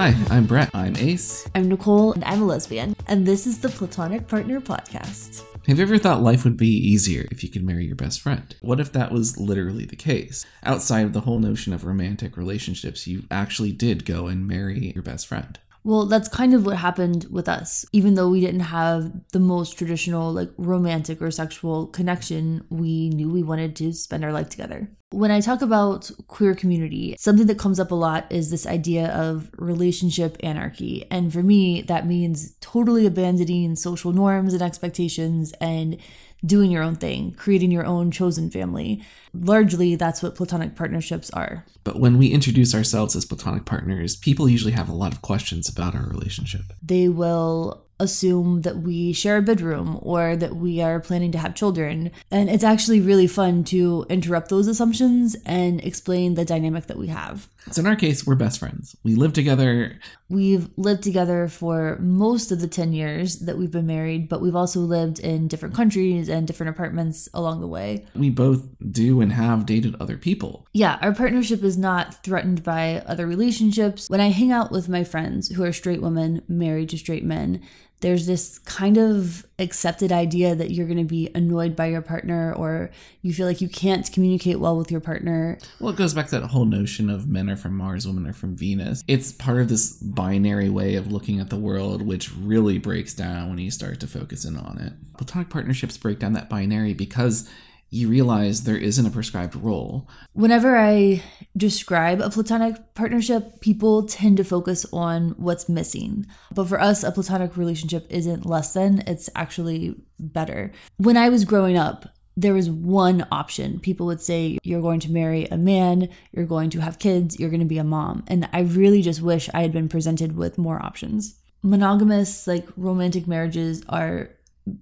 Hi, I'm Brett. I'm Ace. I'm Nicole, and I'm a lesbian. And this is the Platonic Partner Podcast. Have you ever thought life would be easier if you could marry your best friend? What if that was literally the case? Outside of the whole notion of romantic relationships, you actually did go and marry your best friend. Well, that's kind of what happened with us. Even though we didn't have the most traditional, like romantic or sexual connection, we knew we wanted to spend our life together. When I talk about queer community, something that comes up a lot is this idea of relationship anarchy. And for me, that means totally abandoning social norms and expectations and doing your own thing, creating your own chosen family. Largely, that's what platonic partnerships are. But when we introduce ourselves as platonic partners, people usually have a lot of questions about our relationship. They will assume that we share a bedroom or that we are planning to have children. And it's actually really fun to interrupt those assumptions and explain the dynamic that we have. So, in our case, we're best friends. We live together. We've lived together for most of the 10 years that we've been married, but we've also lived in different countries and different apartments along the way. We both do and have dated other people. Yeah, our partnership is not threatened by other relationships. When I hang out with my friends who are straight women married to straight men, there's this kind of accepted idea that you're going to be annoyed by your partner or you feel like you can't communicate well with your partner. Well, it goes back to that whole notion of men are from Mars, women are from Venus. It's part of this binary way of looking at the world, which really breaks down when you start to focus in on it. Platonic partnerships break down that binary because you realize there isn't a prescribed role. Whenever I describe a platonic partnership, people tend to focus on what's missing. But for us, a platonic relationship isn't less than, it's actually better. When I was growing up, there was one option. People would say, You're going to marry a man, you're going to have kids, you're going to be a mom. And I really just wish I had been presented with more options. Monogamous, like romantic marriages, are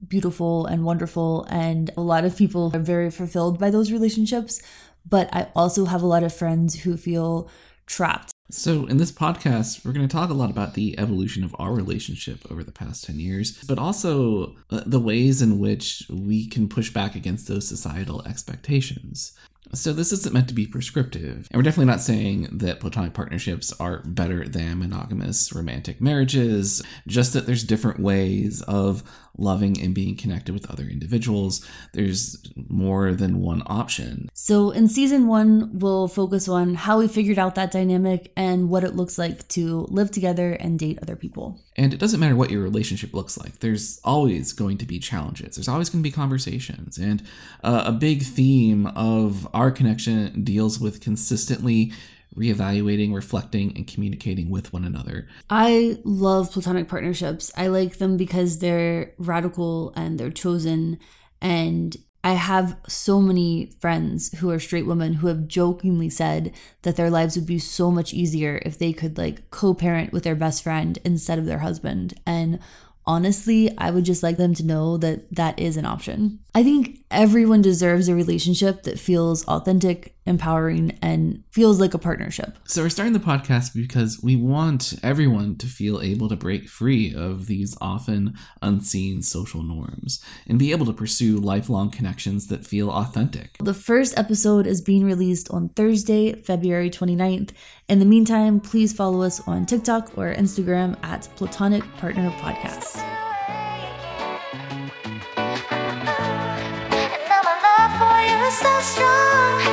beautiful and wonderful. And a lot of people are very fulfilled by those relationships. But I also have a lot of friends who feel trapped. So, in this podcast, we're going to talk a lot about the evolution of our relationship over the past 10 years, but also uh, the ways in which we can push back against those societal expectations. So, this isn't meant to be prescriptive. And we're definitely not saying that platonic partnerships are better than monogamous romantic marriages, just that there's different ways of loving and being connected with other individuals. There's more than one option. So, in season one, we'll focus on how we figured out that dynamic and what it looks like to live together and date other people. And it doesn't matter what your relationship looks like, there's always going to be challenges, there's always going to be conversations. And uh, a big theme of our connection deals with consistently reevaluating, reflecting, and communicating with one another. I love platonic partnerships. I like them because they're radical and they're chosen. And I have so many friends who are straight women who have jokingly said that their lives would be so much easier if they could like co parent with their best friend instead of their husband. And honestly, I would just like them to know that that is an option. I think everyone deserves a relationship that feels authentic, empowering, and feels like a partnership. So, we're starting the podcast because we want everyone to feel able to break free of these often unseen social norms and be able to pursue lifelong connections that feel authentic. The first episode is being released on Thursday, February 29th. In the meantime, please follow us on TikTok or Instagram at Platonic Partner Podcast. So strong